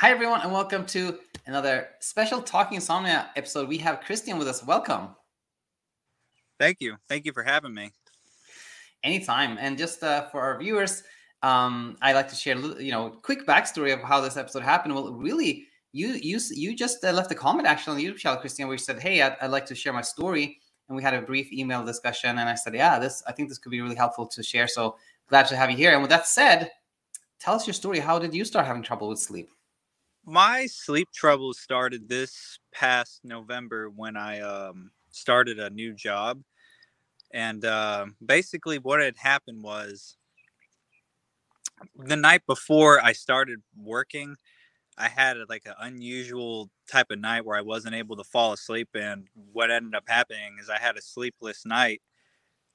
Hi, everyone, and welcome to another special Talking Insomnia episode. We have Christian with us. Welcome. Thank you. Thank you for having me. Anytime. And just uh, for our viewers, um, I like to share, you know, quick backstory of how this episode happened. Well, really, you you you just uh, left a comment actually on the YouTube channel, Christian, where you said, "Hey, I'd, I'd like to share my story," and we had a brief email discussion. And I said, "Yeah, this I think this could be really helpful to share." So glad to have you here. And with that said, tell us your story. How did you start having trouble with sleep? My sleep troubles started this past November when I um, started a new job. And uh, basically, what had happened was the night before I started working, I had like an unusual type of night where I wasn't able to fall asleep. And what ended up happening is I had a sleepless night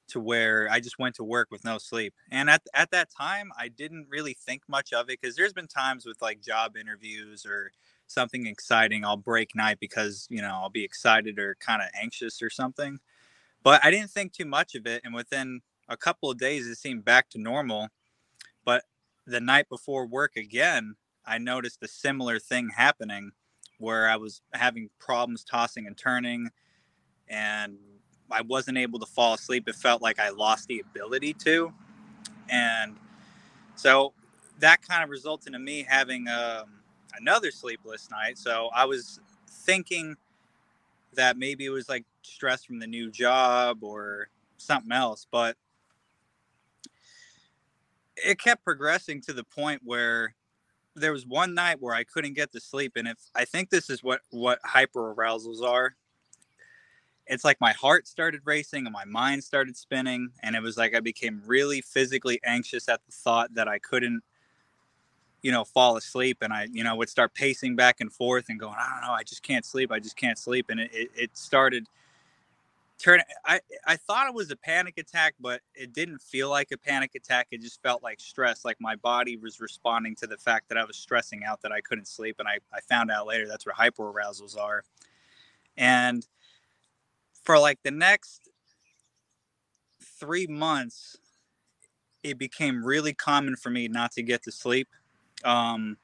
to where I just went to work with no sleep. And at, at that time, I didn't really think much of it because there's been times with like job interviews or something exciting, I'll break night because, you know, I'll be excited or kind of anxious or something. But I didn't think too much of it. And within a couple of days, it seemed back to normal. But the night before work again, I noticed a similar thing happening where I was having problems tossing and turning and I wasn't able to fall asleep. It felt like I lost the ability to. And so that kind of resulted in me having um, another sleepless night. So I was thinking that maybe it was like stress from the new job or something else, but it kept progressing to the point where there was one night where I couldn't get to sleep, and if I think this is what what hyper arousals are, it's like my heart started racing and my mind started spinning, and it was like I became really physically anxious at the thought that I couldn't you know, fall asleep and I, you know, would start pacing back and forth and going, I don't know, I just can't sleep. I just can't sleep. And it, it, it started turning, I, I thought it was a panic attack, but it didn't feel like a panic attack. It just felt like stress. Like my body was responding to the fact that I was stressing out that I couldn't sleep. And I, I found out later that's where hyperarousals are. And for like the next three months, it became really common for me not to get to sleep um,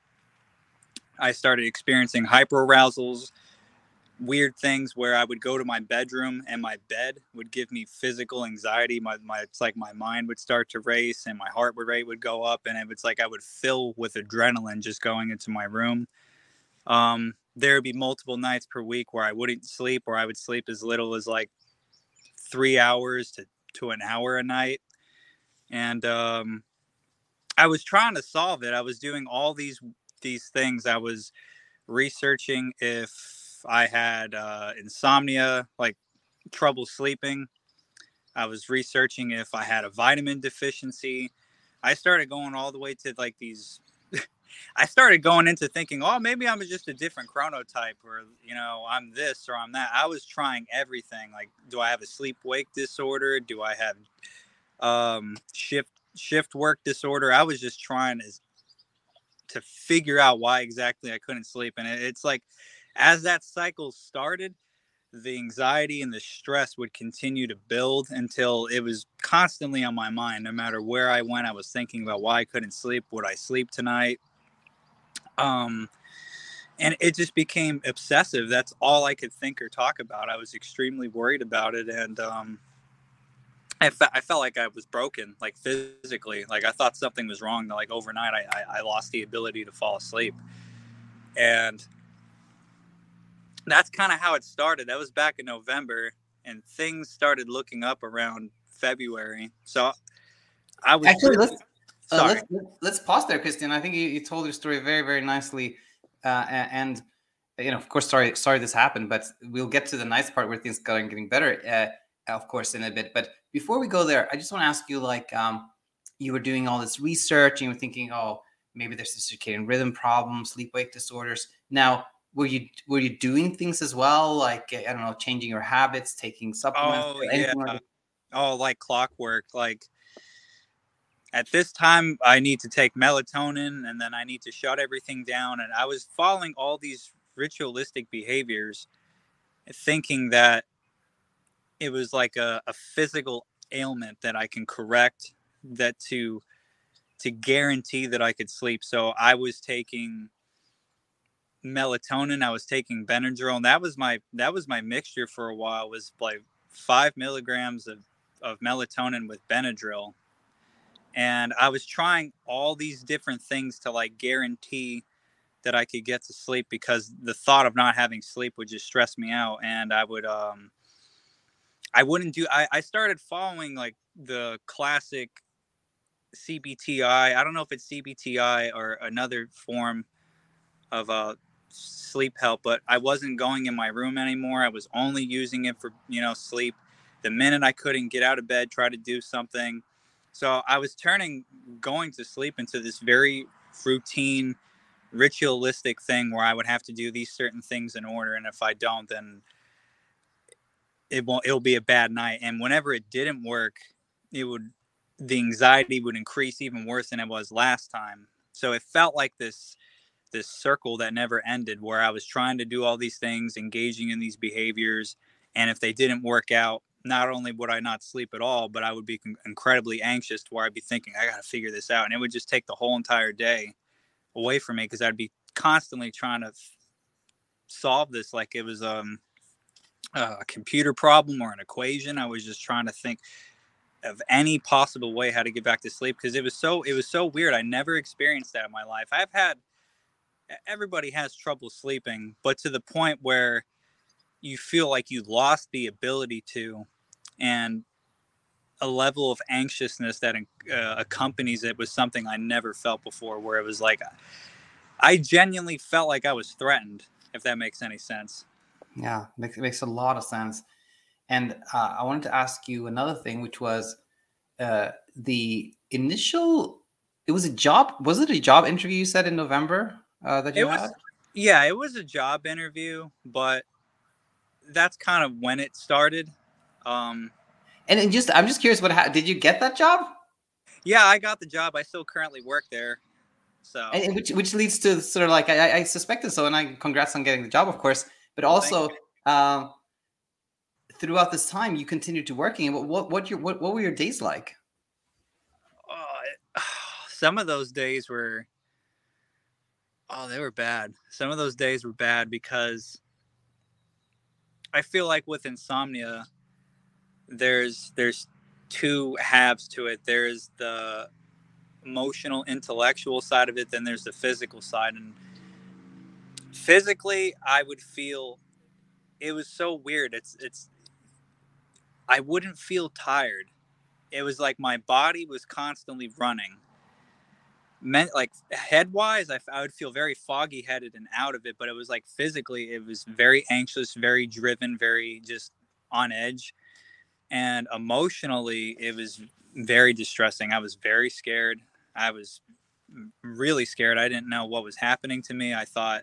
I started experiencing hyperarousals, weird things where I would go to my bedroom and my bed would give me physical anxiety. My, my it's like my mind would start to race and my heart rate would go up, and it was like I would fill with adrenaline just going into my room. Um, there would be multiple nights per week where I wouldn't sleep, or I would sleep as little as like three hours to to an hour a night, and um, I was trying to solve it. I was doing all these these things. I was researching if I had uh, insomnia, like trouble sleeping. I was researching if I had a vitamin deficiency. I started going all the way to like these. I started going into thinking, oh, maybe I'm just a different chronotype, or you know, I'm this or I'm that. I was trying everything. Like, do I have a sleep wake disorder? Do I have um, shift shift work disorder. I was just trying to to figure out why exactly I couldn't sleep, and it's like as that cycle started, the anxiety and the stress would continue to build until it was constantly on my mind. No matter where I went, I was thinking about why I couldn't sleep. Would I sleep tonight? Um, and it just became obsessive. That's all I could think or talk about. I was extremely worried about it, and um, I, fe- I felt like I was broken, like physically. Like I thought something was wrong. Like overnight, I, I, I lost the ability to fall asleep. And that's kind of how it started. That was back in November, and things started looking up around February. So I was actually let's, uh, let's, let's pause there, Christian. I think you, you, told your story very very nicely, uh, and you know, of course, sorry sorry this happened, but we'll get to the nice part where things are getting better. Uh, of course, in a bit. But before we go there, I just want to ask you like, um, you were doing all this research and you were thinking, oh, maybe there's a circadian rhythm problem, sleep wake disorders. Now, were you were you doing things as well, like I don't know, changing your habits, taking supplements? Oh yeah. Like oh, like clockwork. Like at this time, I need to take melatonin, and then I need to shut everything down. And I was following all these ritualistic behaviors, thinking that it was like a, a physical ailment that I can correct that to to guarantee that I could sleep. So I was taking melatonin. I was taking Benadryl, and that was my that was my mixture for a while. Was like five milligrams of of melatonin with Benadryl, and I was trying all these different things to like guarantee that I could get to sleep because the thought of not having sleep would just stress me out, and I would um I wouldn't do. I I started following like the classic CBTI. I don't know if it's CBTI or another form of uh, sleep help, but I wasn't going in my room anymore. I was only using it for, you know, sleep. The minute I couldn't get out of bed, try to do something. So I was turning going to sleep into this very routine, ritualistic thing where I would have to do these certain things in order. And if I don't, then it won't, it'll be a bad night. And whenever it didn't work, it would the anxiety would increase even worse than it was last time. So it felt like this this circle that never ended where I was trying to do all these things, engaging in these behaviors, and if they didn't work out, not only would I not sleep at all, but I would be incredibly anxious to where I'd be thinking, I got to figure this out. And it would just take the whole entire day away from me because I'd be constantly trying to f- solve this like it was um, a computer problem or an equation. I was just trying to think, of any possible way how to get back to sleep because it was so it was so weird. I never experienced that in my life. I've had everybody has trouble sleeping, but to the point where you feel like you lost the ability to and a level of anxiousness that uh, accompanies it was something I never felt before where it was like I genuinely felt like I was threatened if that makes any sense. Yeah, makes makes a lot of sense. And uh, I wanted to ask you another thing, which was uh, the initial. It was a job. Was it a job interview you said in November uh, that you it had? Was, yeah, it was a job interview, but that's kind of when it started. Um, and, and just, I'm just curious, what did you get that job? Yeah, I got the job. I still currently work there. So, and, which which leads to sort of like I, I suspected so, and I congrats on getting the job, of course. But also, um, throughout this time you continued to working what what what your what, what were your days like uh, some of those days were oh they were bad some of those days were bad because i feel like with insomnia there's there's two halves to it there's the emotional intellectual side of it then there's the physical side and physically i would feel it was so weird it's it's I wouldn't feel tired. It was like my body was constantly running. Meant like head wise, I, I would feel very foggy headed and out of it, but it was like physically, it was very anxious, very driven, very just on edge. And emotionally, it was very distressing. I was very scared. I was really scared. I didn't know what was happening to me. I thought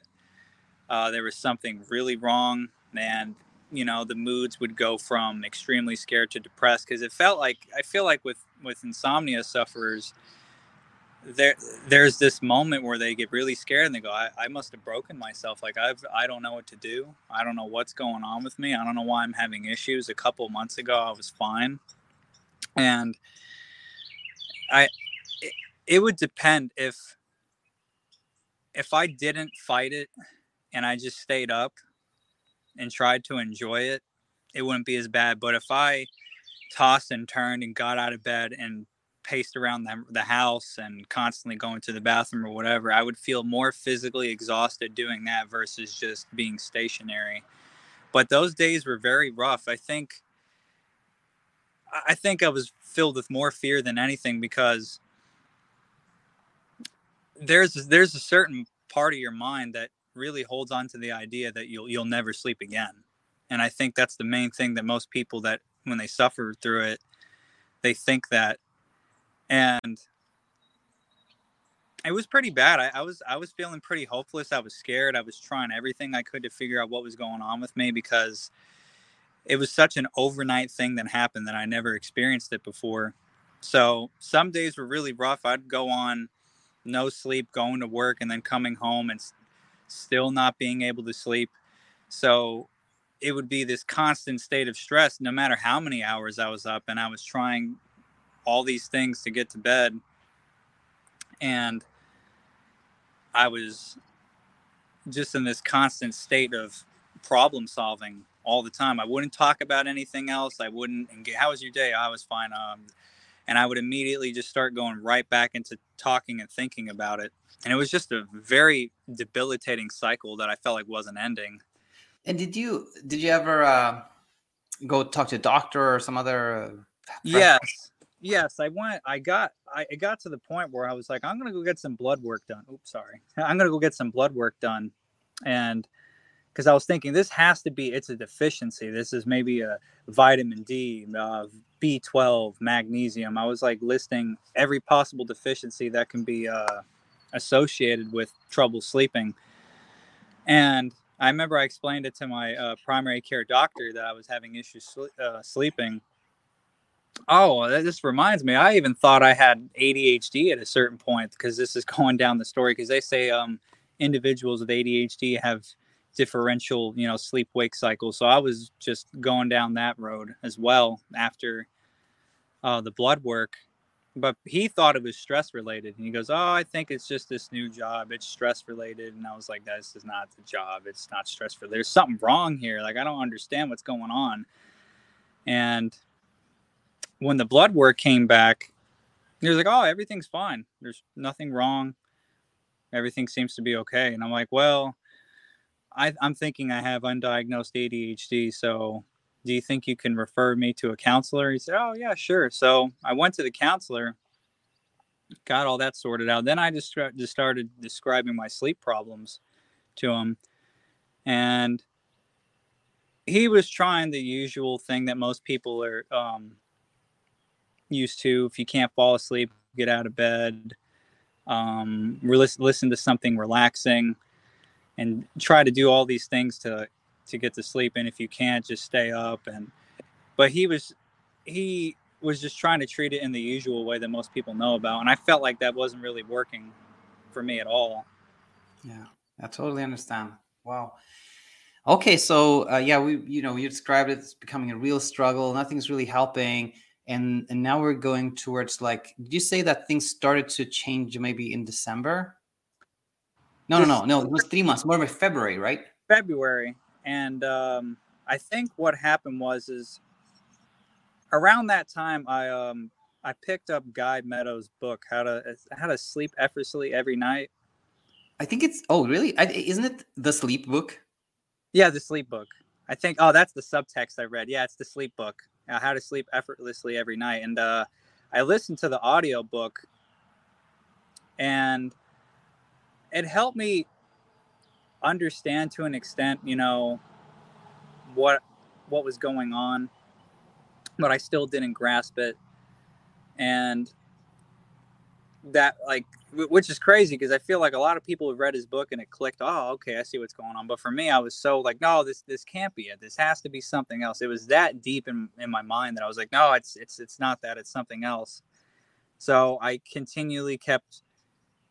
uh, there was something really wrong. And you know the moods would go from extremely scared to depressed because it felt like i feel like with with insomnia sufferers there there's this moment where they get really scared and they go I, I must have broken myself. Like i've i don't know what to do. I don't know what's going on with me. I don't know why i'm having issues. A couple months ago i was fine. And i it, it would depend if if i didn't fight it and i just stayed up and tried to enjoy it, it wouldn't be as bad. But if I tossed and turned and got out of bed and paced around the, the house and constantly going to the bathroom or whatever, I would feel more physically exhausted doing that versus just being stationary. But those days were very rough. I think I think I was filled with more fear than anything because there's there's a certain part of your mind that really holds on to the idea that you'll you'll never sleep again. And I think that's the main thing that most people that when they suffer through it, they think that. And it was pretty bad. I, I, was I was feeling pretty hopeless. I was scared. I was trying everything I could to figure out what was going on with me because it was such an overnight thing that happened that I never experienced it before. So some days were really rough. I'd go on no sleep, going to work, and then coming home and still not being able to sleep. So it would be this constant state of stress no matter how many hours I was up and I was trying all these things to get to bed and I was just in this constant state of problem solving all the time. I wouldn't talk about anything else. I wouldn't. How was your day? I was fine. Um, and I would immediately just start going right back into talking and thinking about it. And it was just a very debilitating cycle that I felt like wasn't ending. And did you did you ever uh, go talk to a doctor or some other? Uh, yes, yes. I went. I got. I it got to the point where I was like, I'm gonna go get some blood work done. Oops, sorry. I'm gonna go get some blood work done, and because I was thinking this has to be it's a deficiency. This is maybe a vitamin D, uh, B12, magnesium. I was like listing every possible deficiency that can be uh, associated with trouble sleeping, and I remember I explained it to my uh, primary care doctor that I was having issues sl- uh, sleeping. Oh, this reminds me. I even thought I had ADHD at a certain point because this is going down the story. Because they say um, individuals with ADHD have differential, you know, sleep wake cycles. So I was just going down that road as well after uh, the blood work but he thought it was stress related and he goes oh i think it's just this new job it's stress related and i was like this is not the job it's not stress related there's something wrong here like i don't understand what's going on and when the blood work came back he was like oh everything's fine there's nothing wrong everything seems to be okay and i'm like well I, i'm thinking i have undiagnosed adhd so do you think you can refer me to a counselor? He said, oh, yeah, sure. So I went to the counselor, got all that sorted out. Then I just, just started describing my sleep problems to him. And he was trying the usual thing that most people are um, used to. If you can't fall asleep, get out of bed, um, listen to something relaxing, and try to do all these things to to get to sleep. And if you can't just stay up. And but he was he was just trying to treat it in the usual way that most people know about. And i felt like that wasn't really working for me at all. Yeah i totally understand. Wow. Okay so uh, yeah we you know you described it as becoming a real struggle. Nothing's really helping and and now we're going towards like did you say that things started to change maybe in december no no no no it was three months more by february right february and um, I think what happened was is around that time I um I picked up Guy Meadows' book How to How to Sleep Effortlessly Every Night. I think it's oh really? I, isn't it the sleep book? Yeah, the sleep book. I think oh that's the subtext I read. Yeah, it's the sleep book. Uh, how to sleep effortlessly every night. And uh, I listened to the audio book, and it helped me understand to an extent, you know, what what was going on, but I still didn't grasp it. And that like which is crazy because I feel like a lot of people have read his book and it clicked, oh, okay, I see what's going on. But for me, I was so like, no, this this can't be it. This has to be something else. It was that deep in, in my mind that I was like, no, it's it's it's not that, it's something else. So I continually kept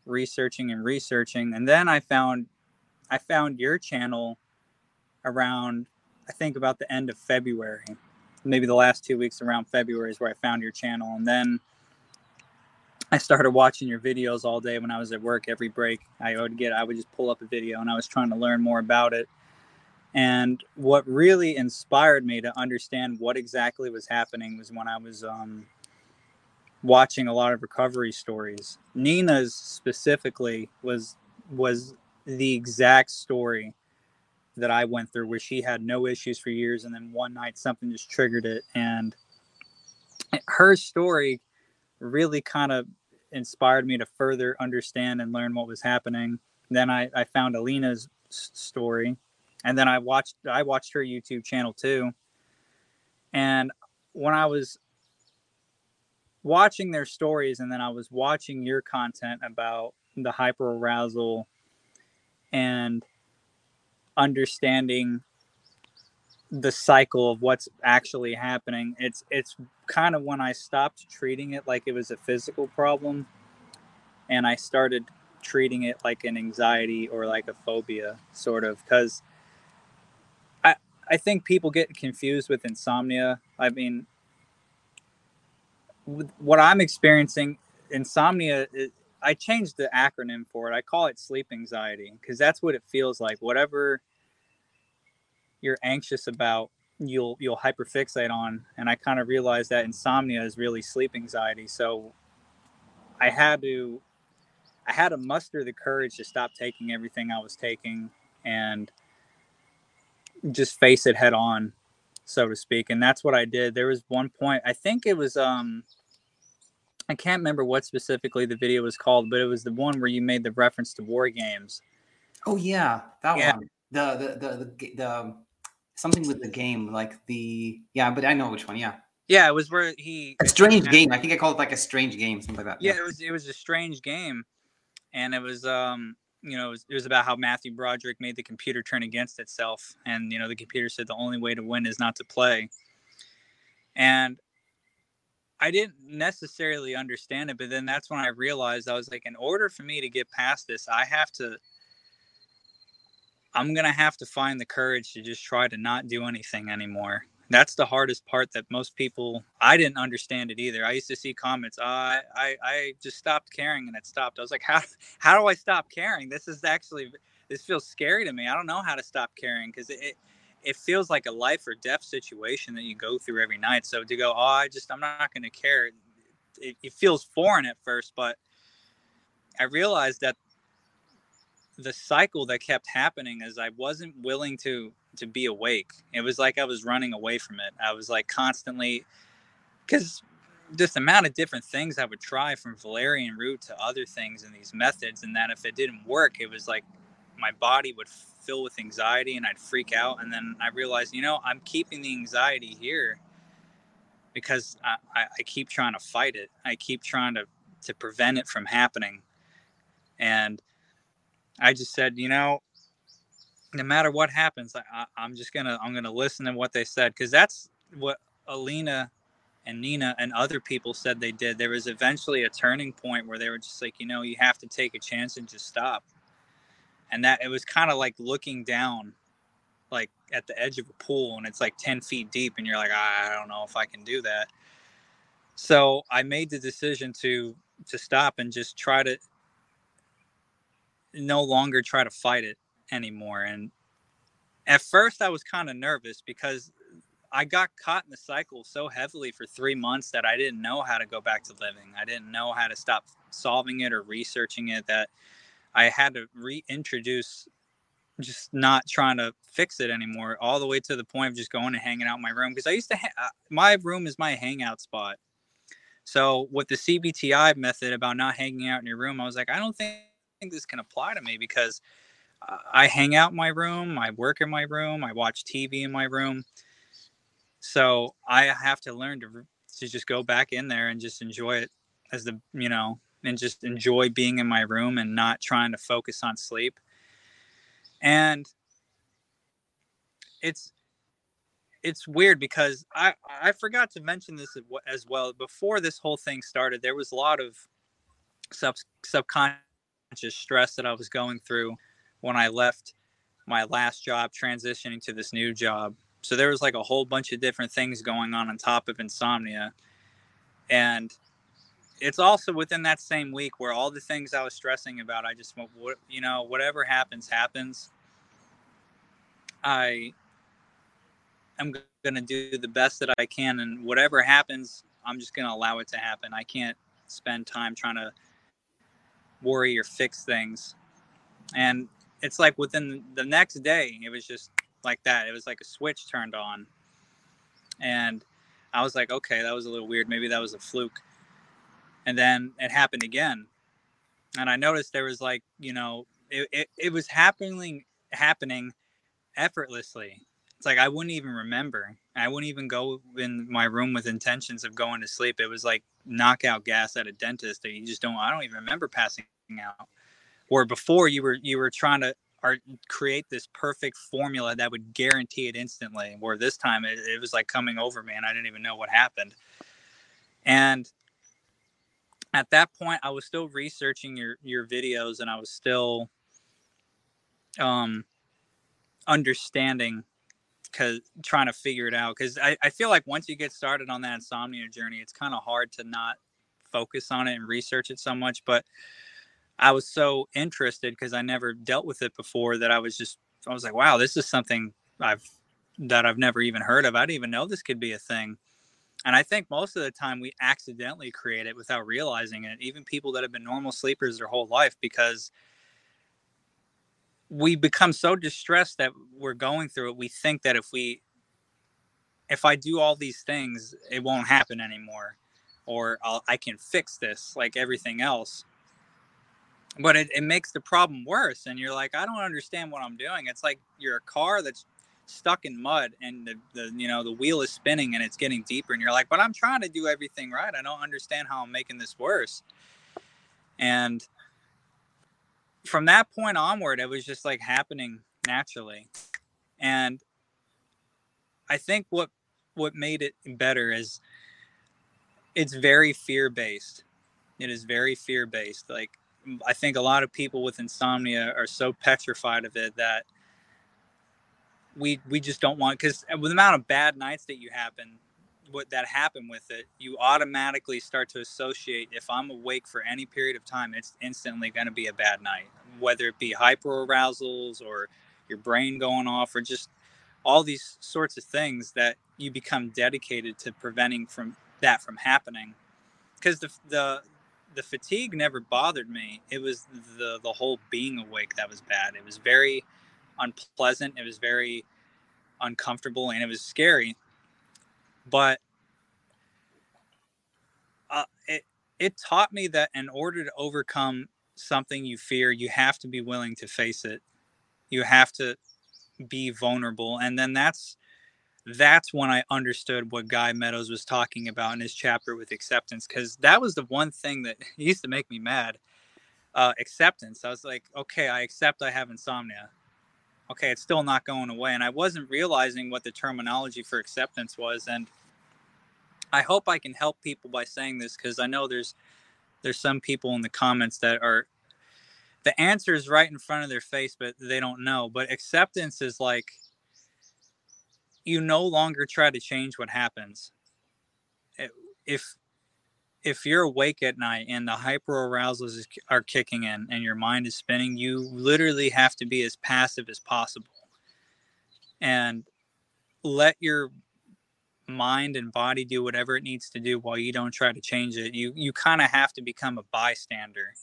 researching and researching. And then I found I found your channel around, I think about the end of February, maybe the last two weeks around February is where I found your channel. And then I started watching your videos all day when I was at work. Every break, I would get, I would just pull up a video and I was trying to learn more about it. And what really inspired me to understand what exactly was happening was when I was um, watching a lot of recovery stories. Nina's specifically was was the exact story that I went through, where she had no issues for years, and then one night something just triggered it, and her story really kind of inspired me to further understand and learn what was happening. Then I, I found Alina's story, and then I watched I watched her YouTube channel too. And when I was watching their stories, and then I was watching your content about the hyperarousal and understanding the cycle of what's actually happening it's it's kind of when i stopped treating it like it was a physical problem and i started treating it like an anxiety or like a phobia sort of because i i think people get confused with insomnia i mean what i'm experiencing insomnia I changed the acronym for it. I call it sleep anxiety because that's what it feels like. Whatever you're anxious about, you'll you'll hyperfixate on. And I kind of realized that insomnia is really sleep anxiety. So I had to I had to muster the courage to stop taking everything I was taking and just face it head on, so to speak. And that's what I did. There was one point, I think it was um I can't remember what specifically the video was called, but it was the one where you made the reference to war games. Oh yeah, that yeah. one. The, the the the the something with the game, like the yeah, but I know which one. Yeah. Yeah, it was where he a strange game. I think I called it like a strange game, something like that. Yeah, yeah. it was it was a strange game, and it was um you know it was, it was about how Matthew Broderick made the computer turn against itself, and you know the computer said the only way to win is not to play, and I didn't necessarily understand it, but then that's when I realized I was like, in order for me to get past this, I have to, I'm going to have to find the courage to just try to not do anything anymore. That's the hardest part that most people, I didn't understand it either. I used to see comments, I, I, I just stopped caring and it stopped. I was like, how, how do I stop caring? This is actually, this feels scary to me. I don't know how to stop caring because it, it it feels like a life or death situation that you go through every night. So to go, oh, I just, I'm not going to care. It, it, feels foreign at first, but I realized that the cycle that kept happening is I wasn't willing to to be awake. It was like I was running away from it. I was like constantly because just the amount of different things I would try from valerian root to other things and these methods, and that if it didn't work, it was like my body would fill with anxiety and I'd freak out. And then I realized, you know, I'm keeping the anxiety here because I, I, I keep trying to fight it. I keep trying to, to prevent it from happening. And I just said, you know, no matter what happens, I, am just gonna I'm gonna listen to what they said. Because that's what Alina and Nina and other people said they did. There was eventually a turning point where they were just like, you know, you have to take a chance and just stop. And that it was kind of like looking down like at the edge of a pool and it's like 10 feet deep and you're like i don't know if i can do that. So i made the decision to to stop and just try to no longer try to fight it anymore and at first i was kind of nervous because i got caught in the cycle so heavily for three months that i didn't know how to go back to living i didn't know how to stop solving it or researching it that I had to reintroduce just not trying to fix it anymore, all the way to the point of just going and hanging out in my room. Because I used to, ha- uh, my room is my hangout spot. So with the CBTI method about not hanging out in your room, I was like, I don't think, think this can apply to me because uh, I hang out in my room, I work in my room, I watch TV in my room. So I have to learn to to just go back in there and just enjoy it as the you know and just enjoy being in my room and not trying to focus on sleep. And it's it's weird because I I forgot to mention this as well. Before this whole thing started, there was a lot of sub subconscious stress that I was going through when I left my last job, transitioning to this new job. So there was like a whole bunch of different things going on on top of insomnia, and it's also within that same week where all the things I was stressing about, I just went, you know, whatever happens, happens. I am going to do the best that I can. And whatever happens, I'm just going to allow it to happen. I can't spend time trying to worry or fix things. And it's like within the next day, it was just like that. It was like a switch turned on. And I was like, okay, that was a little weird. Maybe that was a fluke and then it happened again and i noticed there was like you know it, it, it was happening happening effortlessly it's like i wouldn't even remember i wouldn't even go in my room with intentions of going to sleep. It was like knockout gas at a dentist that you just don't i don't even remember passing out. Or before you were you were trying to art, create this perfect formula that would guarantee it instantly. Where this time it, it was like coming over me and i didn't even know what happened. And at that point I was still researching your your videos and I was still um understanding because trying to figure it out because I, I feel like once you get started on that insomnia journey it's kind of hard to not focus on it and research it so much but I was so interested because I never dealt with it before that I was just I was like, wow, this is something I've that I've never even heard of. I didn't even know this could be a thing. And I think most of the time we accidentally create it without realizing it. Even people that have been normal sleepers their whole life because we become so distressed that we're going through it. We think that if we if I do all these things, it won't happen anymore, or I'll, I can fix this like everything else. But it, it makes the problem worse. And you're like, I don't understand what I'm doing. It's like you're a car that's stuck in mud and the, the you know the wheel is spinning and it's getting deeper and you're like but i'm trying to do everything right i don't understand how i'm making this worse and from that point onward it was just like happening naturally. And i think what what made it better is it's very fear based it is very fear based like i think a lot of people with insomnia are so petrified of it that we we just don't want because with the amount of bad nights that you happen what that happen with it you automatically start to associate if i'm awake for any period of time it's instantly going to be a bad night whether it be hyper arousals or your brain going off or just all these sorts of things that you become dedicated to preventing from that from happening because the the the fatigue never bothered me it was the the whole being awake that was bad it was very unpleasant. It was very uncomfortable and it was scary. But uh, it it taught me that in order to overcome something you fear, you have to be willing to face it. You have to be vulnerable, and then that's that's when I understood what Guy Meadows was talking about in his chapter with acceptance, because that was the one thing that used to make me mad. Uh, acceptance. I was like, okay, I accept I have insomnia okay, it's still not going away. And I wasn't realizing what the terminology for acceptance was. And I hope I can help people by saying this because I know there's there's some people in the comments that are the answer is right in front of their face, but they don't know. But acceptance is like you no longer try to change what happens. If if you're awake at night and the hyper arousals are kicking in and your mind is spinning, you literally have to be as passive as possible and let your mind and body do whatever it needs to do while you don't try to change it. You you kind of have to become a bystander.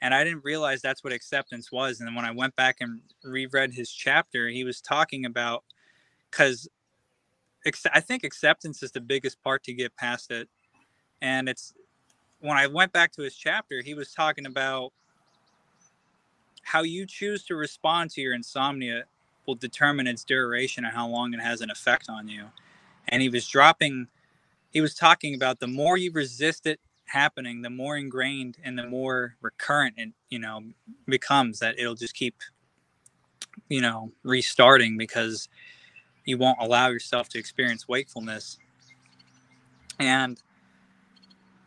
And I didn't realize that's what acceptance was. And then when I went back and reread his chapter, he was talking about because I think acceptance is the biggest part to get past it and it's when I went back to his chapter, he was talking about how you choose to respond to your insomnia will determine its duration and how long it has an effect on you. And he was dropping, he was talking about the more you resist it happening, the more ingrained and the more recurrent it, you know, becomes that it'll just keep, you know, restarting because you won't allow yourself to experience wakefulness. And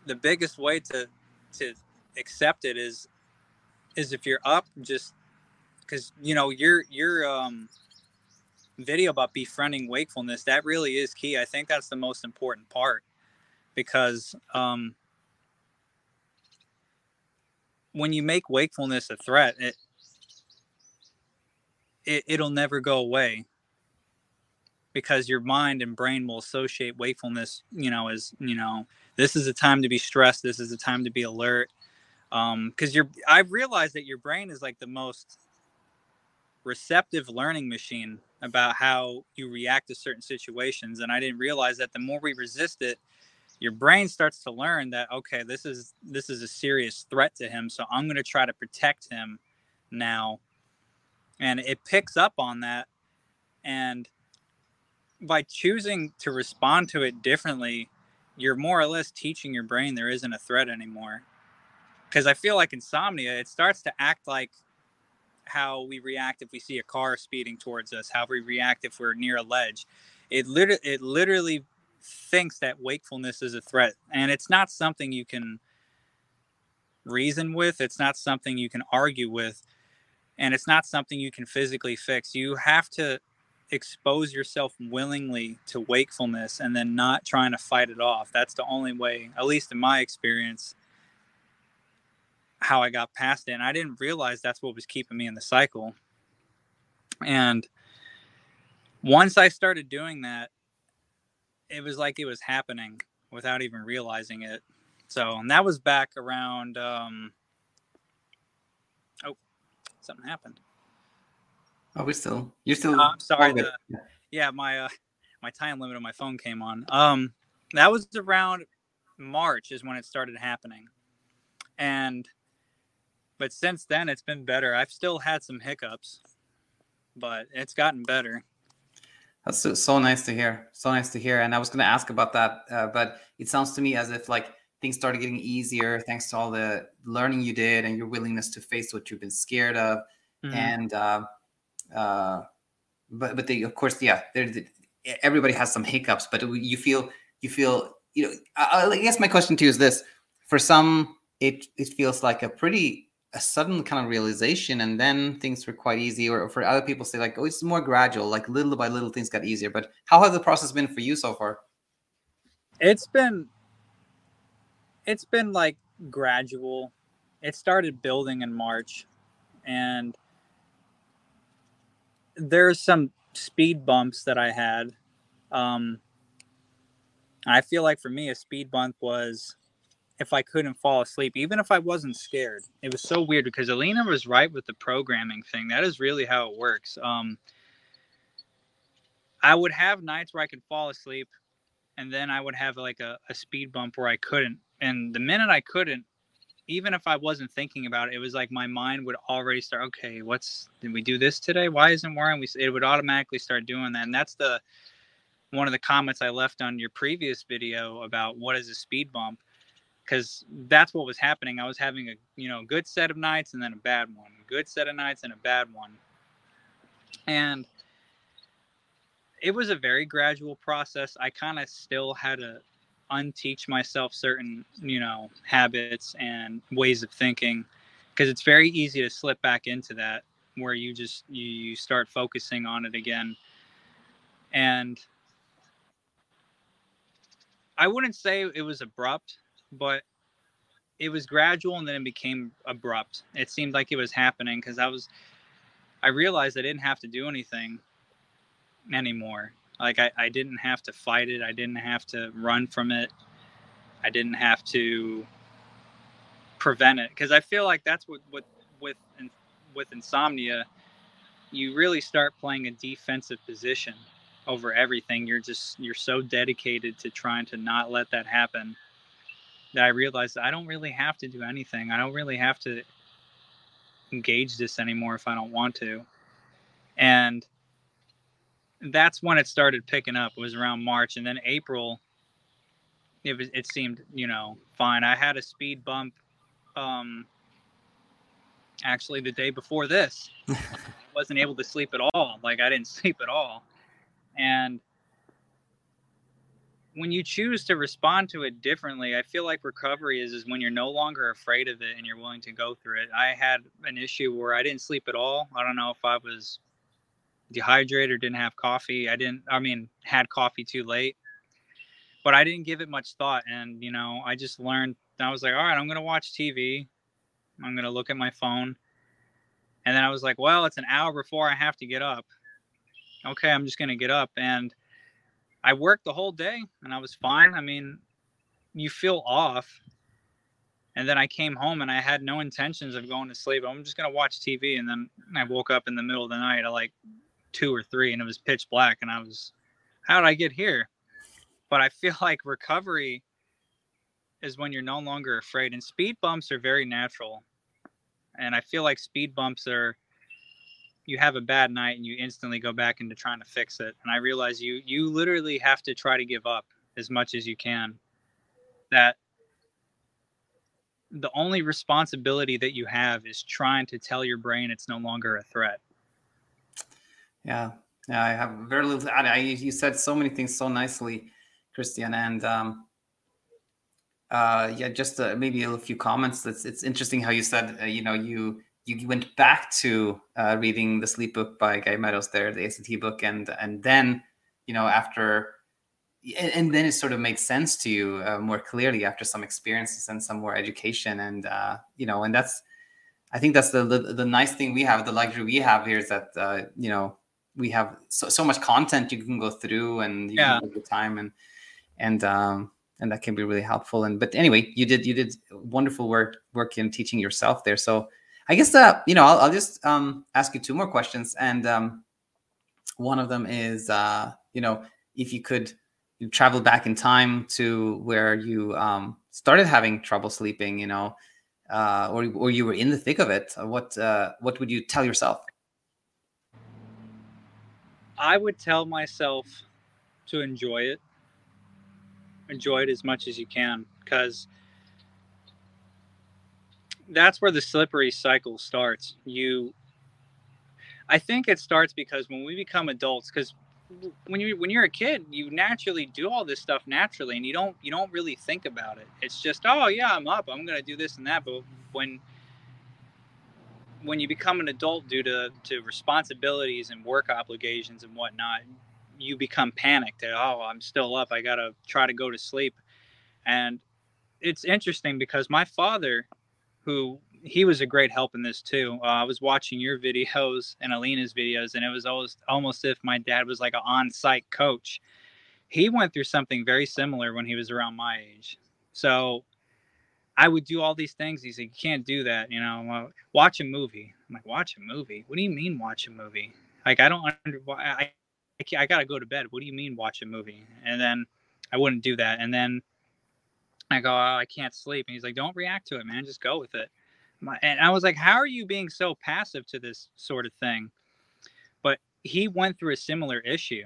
the biggest way to to accept it is is if you're up just because you know your your um video about befriending wakefulness that really is key. I think that's the most important part because um when you make wakefulness a threat it, it it'll never go away because your mind and brain will associate wakefulness you know as you know this is a time to be stressed this is a time to be alert um because you're i've realized that your brain is like the most receptive learning machine about how you react to certain situations and i didn't realize that the more we resist it your brain starts to learn that okay this is this is a serious threat to him so i'm going to try to protect him now and it picks up on that and by choosing to respond to it differently you're more or less teaching your brain there isn't a threat anymore. Because I feel like insomnia, it starts to act like how we react if we see a car speeding towards us, how we react if we're near a ledge. It literally, it literally thinks that wakefulness is a threat, and it's not something you can reason with. It's not something you can argue with, and it's not something you can physically fix. You have to expose yourself willingly to wakefulness and then not trying to fight it off. That's the only way, at least in my experience, how I got past it. And I didn't realize that's what was keeping me in the cycle. And once I started doing that, it was like it was happening without even realizing it. So, and that was back around, um, oh, something happened. Oh, we still, you're still. Uh, I'm sorry. The, yeah, my, uh, my time limit on my phone came on. Um, that was around March is when it started happening. And, but since then it's been better. I've still had some hiccups, but it's gotten better. That's so, so nice to hear. So nice to hear. And I was going to ask about that, uh, but it sounds to me as if like things started getting easier thanks to all the learning you did and your willingness to face what you've been scared of. Mm-hmm. And, uh, uh, but but they, of course, yeah, everybody has some hiccups, but you feel you feel you know. I, I guess my question to you is this: for some, it it feels like a pretty a sudden kind of realization and then things were quite easy or for other people say like oh it's more gradual like little by little things got easier. But how has the process been for you so far? It's been it's been like gradual. It started building in march and there's some speed bumps that i had. Um i feel like for me a speed bump was if I couldn't fall asleep, even if I wasn't scared. It was so weird because Alina was right with the programming thing. That is really how it works. Um, I would have nights where I could fall asleep, and then I would have like a, a speed bump where I couldn't. And the minute I couldn't, even if I wasn't thinking about it, it was like my mind would already start. Okay, what's did we do this today? Why isn't wearing? We it would automatically start doing that, and that's the one of the comments I left on your previous video about what is a speed bump because that's what was happening. I was having a you know good set of nights and then a bad one, good set of nights and a bad one, and it was a very gradual process. I kind of still had to unteach myself certain you know habits and ways of thinking because it's very easy to slip back into that where you just you, you start focusing on it again and I wouldn't say it was abrupt but it was gradual and then it became abrupt. It seemed like it was happening because I was, I realized I didn't have to do anything anymore. Like I, I didn't have to fight it. I didn't have to run from it. I didn't have to prevent it because I feel like that's what, what with with insomnia, you really start playing a defensive position over everything. You're just you're so dedicated to trying to not let that happen that I realized I don't really have to do anything. I don't really have to engage this anymore if I don't want to. And that's when it started picking up. It was around March, and then April. It was. It seemed, you know, fine. I had a speed bump. Um, actually, the day before this, I wasn't able to sleep at all. Like I didn't sleep at all, and when you choose to respond to it differently, I feel like recovery is is when you're no longer afraid of it and you're willing to go through it. I had an issue where I didn't sleep at all. I don't know if I was dehydrated or didn't have coffee. I didn't I mean had coffee too late. But I didn't give it much thought and you know, I just learned I was like, "All right, I'm going to watch TV. I'm going to look at my phone." And then I was like, "Well, it's an hour before I have to get up." Okay, I'm just going to get up and I worked the whole day and I was fine. I mean, you feel off. And then I came home and I had no intentions of going to sleep. I'm just going to watch TV. And then I woke up in the middle of the night at like two or three and it was pitch black. And I was, how did I get here? But I feel like recovery is when you're no longer afraid. And speed bumps are very natural. And I feel like speed bumps are you have a bad night and you instantly go back into trying to fix it. And i realize you you literally have to try to give up as much as you can. That the only responsibility that you have is trying to tell your brain it's no longer a threat. Yeah. Yeah i have very little I, you said so many things so nicely christian and um uh yeah just uh, maybe a few comments. It's, it's interesting how you said uh, you know you you went back to uh, reading the sleep book by Guy Meadows there, the ACT book, and and then you know after and then it sort of makes sense to you uh, more clearly after some experiences and some more education and uh, you know and that's i think that's the, the, the nice thing we have the luxury we have here is that uh, you know we have so, so much content you can go through and you yeah. can the time and and um and that can be really helpful and but anyway you did you did wonderful work work in teaching yourself there so i guess that you know i'll, I'll just um ask you two more questions and um one of them is uh you know if you could you travel back in time to where you um, started having trouble sleeping, you know, uh, or or you were in the thick of it, uh, what uh, what would you tell yourself? I would tell myself to enjoy it, enjoy it as much as you can, because that's where the slippery cycle starts. You, I think it starts because when we become adults, because when you when you're a kid, you naturally do all this stuff naturally, and you don't you don't really think about it. It's just oh yeah, I'm up, I'm gonna do this and that. But when when you become an adult due to to responsibilities and work obligations and whatnot, you become panicked. at, oh, I'm still up. I gotta try to go to sleep, and it's interesting because my father, who he was a great help in this too. Uh, I was watching your videos and Alina's videos, and it was almost almost if my dad was like an on-site coach. He went through something very similar when he was around my age. So I would do all these things. He said, "You can't do that," you know. Watch a movie. I'm like, "Watch a movie? What do you mean watch a movie? Like I don't under I I, I gotta go to bed. What do you mean watch a movie?" And then I wouldn't do that. And then I go, oh, I can't sleep. And he's like, don't react to it, man. Just go with it and I was like, how are you being so passive to this sort of thing? But he went through a similar issue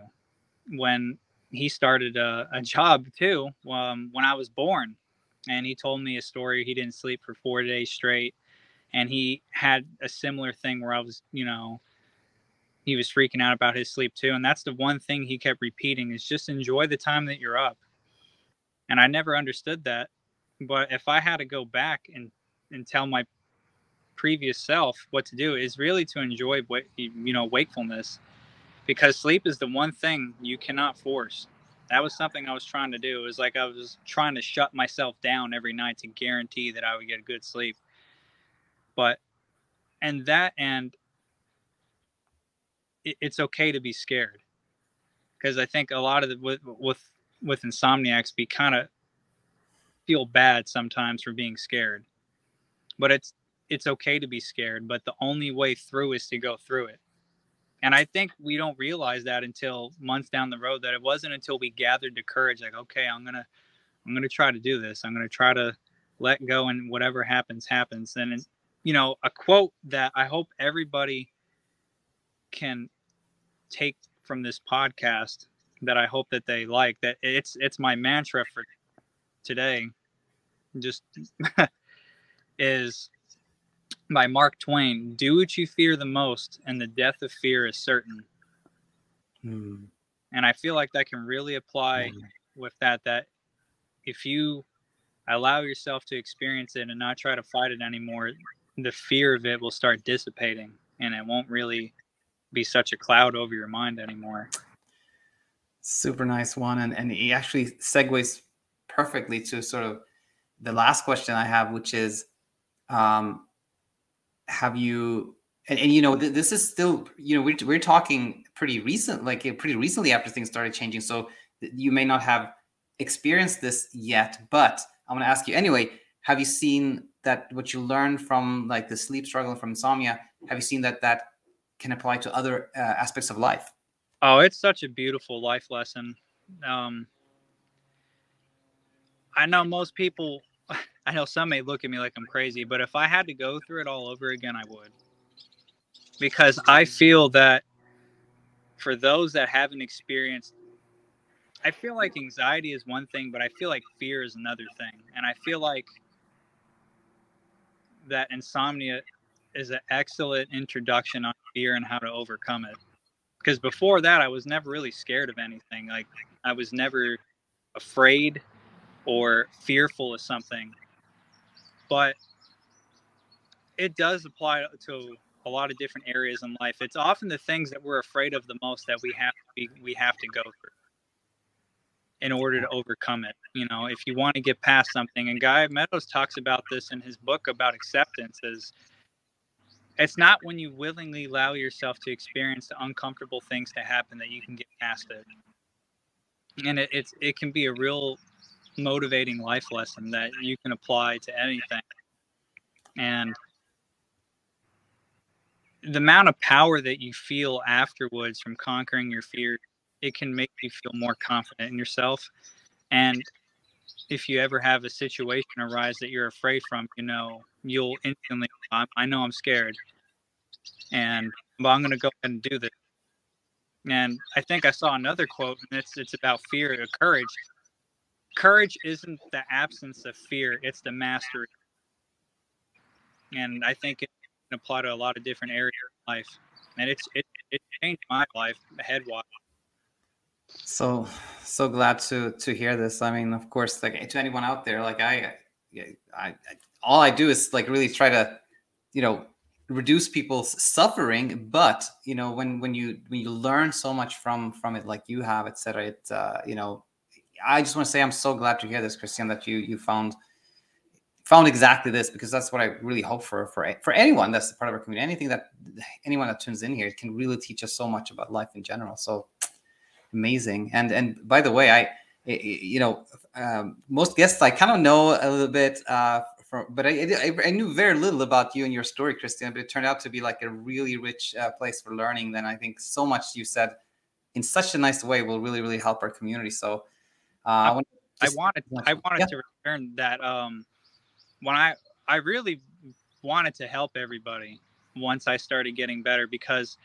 when he started a, a job too um, when I was born. And he told me a story. He didn't sleep for four days straight. And he had a similar thing where I was, you know, he was freaking out about his sleep too. And that's the one thing he kept repeating is just enjoy the time that you're up. And I never understood that. But if I had to go back and, and tell my previous self what to do is really to enjoy you know wakefulness because sleep is the one thing you cannot force that was something i was trying to do it was like i was trying to shut myself down every night to guarantee that i would get a good sleep but and that and it, it's okay to be scared because i think a lot of the with with with insomniacs be kind of feel bad sometimes for being scared but it's it's okay to be scared, but the only way through is to go through it. And I think we don't realize that until months down the road that it wasn't until we gathered the courage like okay, I'm to I'm to try to do this. I'm to try to let go and whatever happens happens. And you know, a quote that I hope everybody can take from this podcast that I hope that they like that it's it's my mantra for today just is by Mark Twain Do what you fear the most, and the death of fear is certain. Hmm. And I feel like that can really apply hmm. with that. That if you allow yourself to experience it and not try to fight it anymore, the fear of it will start dissipating and it won't really be such a cloud over your mind anymore. Super nice one. And, and he actually segues perfectly to sort of the last question I have, which is um, have you and, and you know th- this is still you know we're, we're talking pretty recent like pretty recently after things started changing so you may not have experienced this yet but i'm going to ask you anyway have you seen that what you learned from like the sleep struggle from insomnia have you seen that that can apply to other uh, aspects of life oh it's such a beautiful life lesson um i know most people I know some may look at me like I'm crazy, but if I had to go through it all over again, I would. Because I feel that for those that haven't experienced, I feel like anxiety is one thing, but I feel like fear is another thing. And I feel like that insomnia is an excellent introduction on fear and how to overcome it. Because before that, I was never really scared of anything. Like, I was never afraid or fearful of something but it does apply to a lot of different areas in life. It's often the things that we're afraid of the most that we have to be, we have to go through. in order to overcome it. You know, if you want to get past something, and Guy Meadows talks about this in his book about acceptance is it's not when you willingly allow yourself to experience the uncomfortable things to happen that you can get past it. And it, it's it can be a real motivating life lesson that you can apply to anything. And the amount of power that you feel afterwards from conquering your fear, it can make you feel more confident in yourself. And if you ever have a situation arise that you're afraid from, you know, you'll instantly, I, I know I'm scared, and but I'm going to go ahead and do this. And I think I saw another quote, and it's it's about fear or courage. Courage isn't the absence of fear; it's the mastery. And I think it can apply to a lot of different areas of life, and it's it it changed my life head wise. So so glad to to hear this. I mean, of course, like to anyone out there, like I, I, I all I do is like really try to, you know, reduce people's suffering. But you know, when when you when you learn so much from from it, like you have, etc. It uh, you know, I just want to say I'm so glad to hear this, Christian, that you you found found exactly this because that's what I really hope for for for anyone that's part of our community. Anything that anyone that tunes in here can really teach us so much about life in general. So amazing. And and by the way, I you know um, most guests I kind of know a little bit, uh, from, but I, I, I knew very little about you and your story, Christian. But it turned out to be like a really rich uh, place for learning. Then I think so much you said in such a nice way will really really help our community. So uh, I, wanted, I wanted I wanted yeah. to return that um, when I I really wanted to help everybody once I started getting better because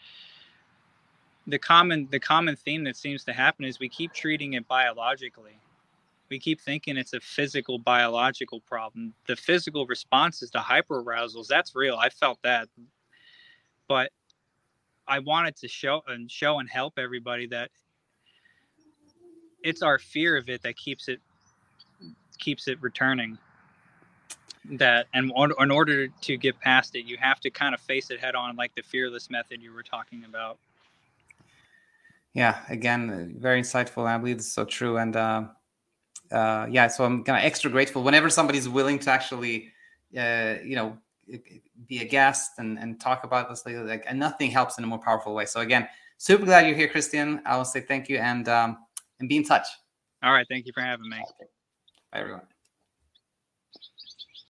the common the common theme that seems to happen is we keep treating it biologically we keep thinking it's a physical biological problem. The physical responses to hyperarousals that's real. I felt that. But i wanted to show and show and help everybody that it's our fear of it that keeps it keeps it returning. That and in order to get past it you have to kind of face it head on like the fearless method you were talking about. Yeah again very insightful i believe it's so true and uh, uh, yeah so i'm kind of extra grateful whenever somebody's willing to actually uh, you know be a guest and, and talk about this like and nothing helps in a more powerful way. So again super glad you're here christian. I will say thank you and um, and be in touch. All right thank you for having me. Bye everyone